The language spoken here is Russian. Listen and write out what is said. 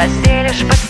разделишь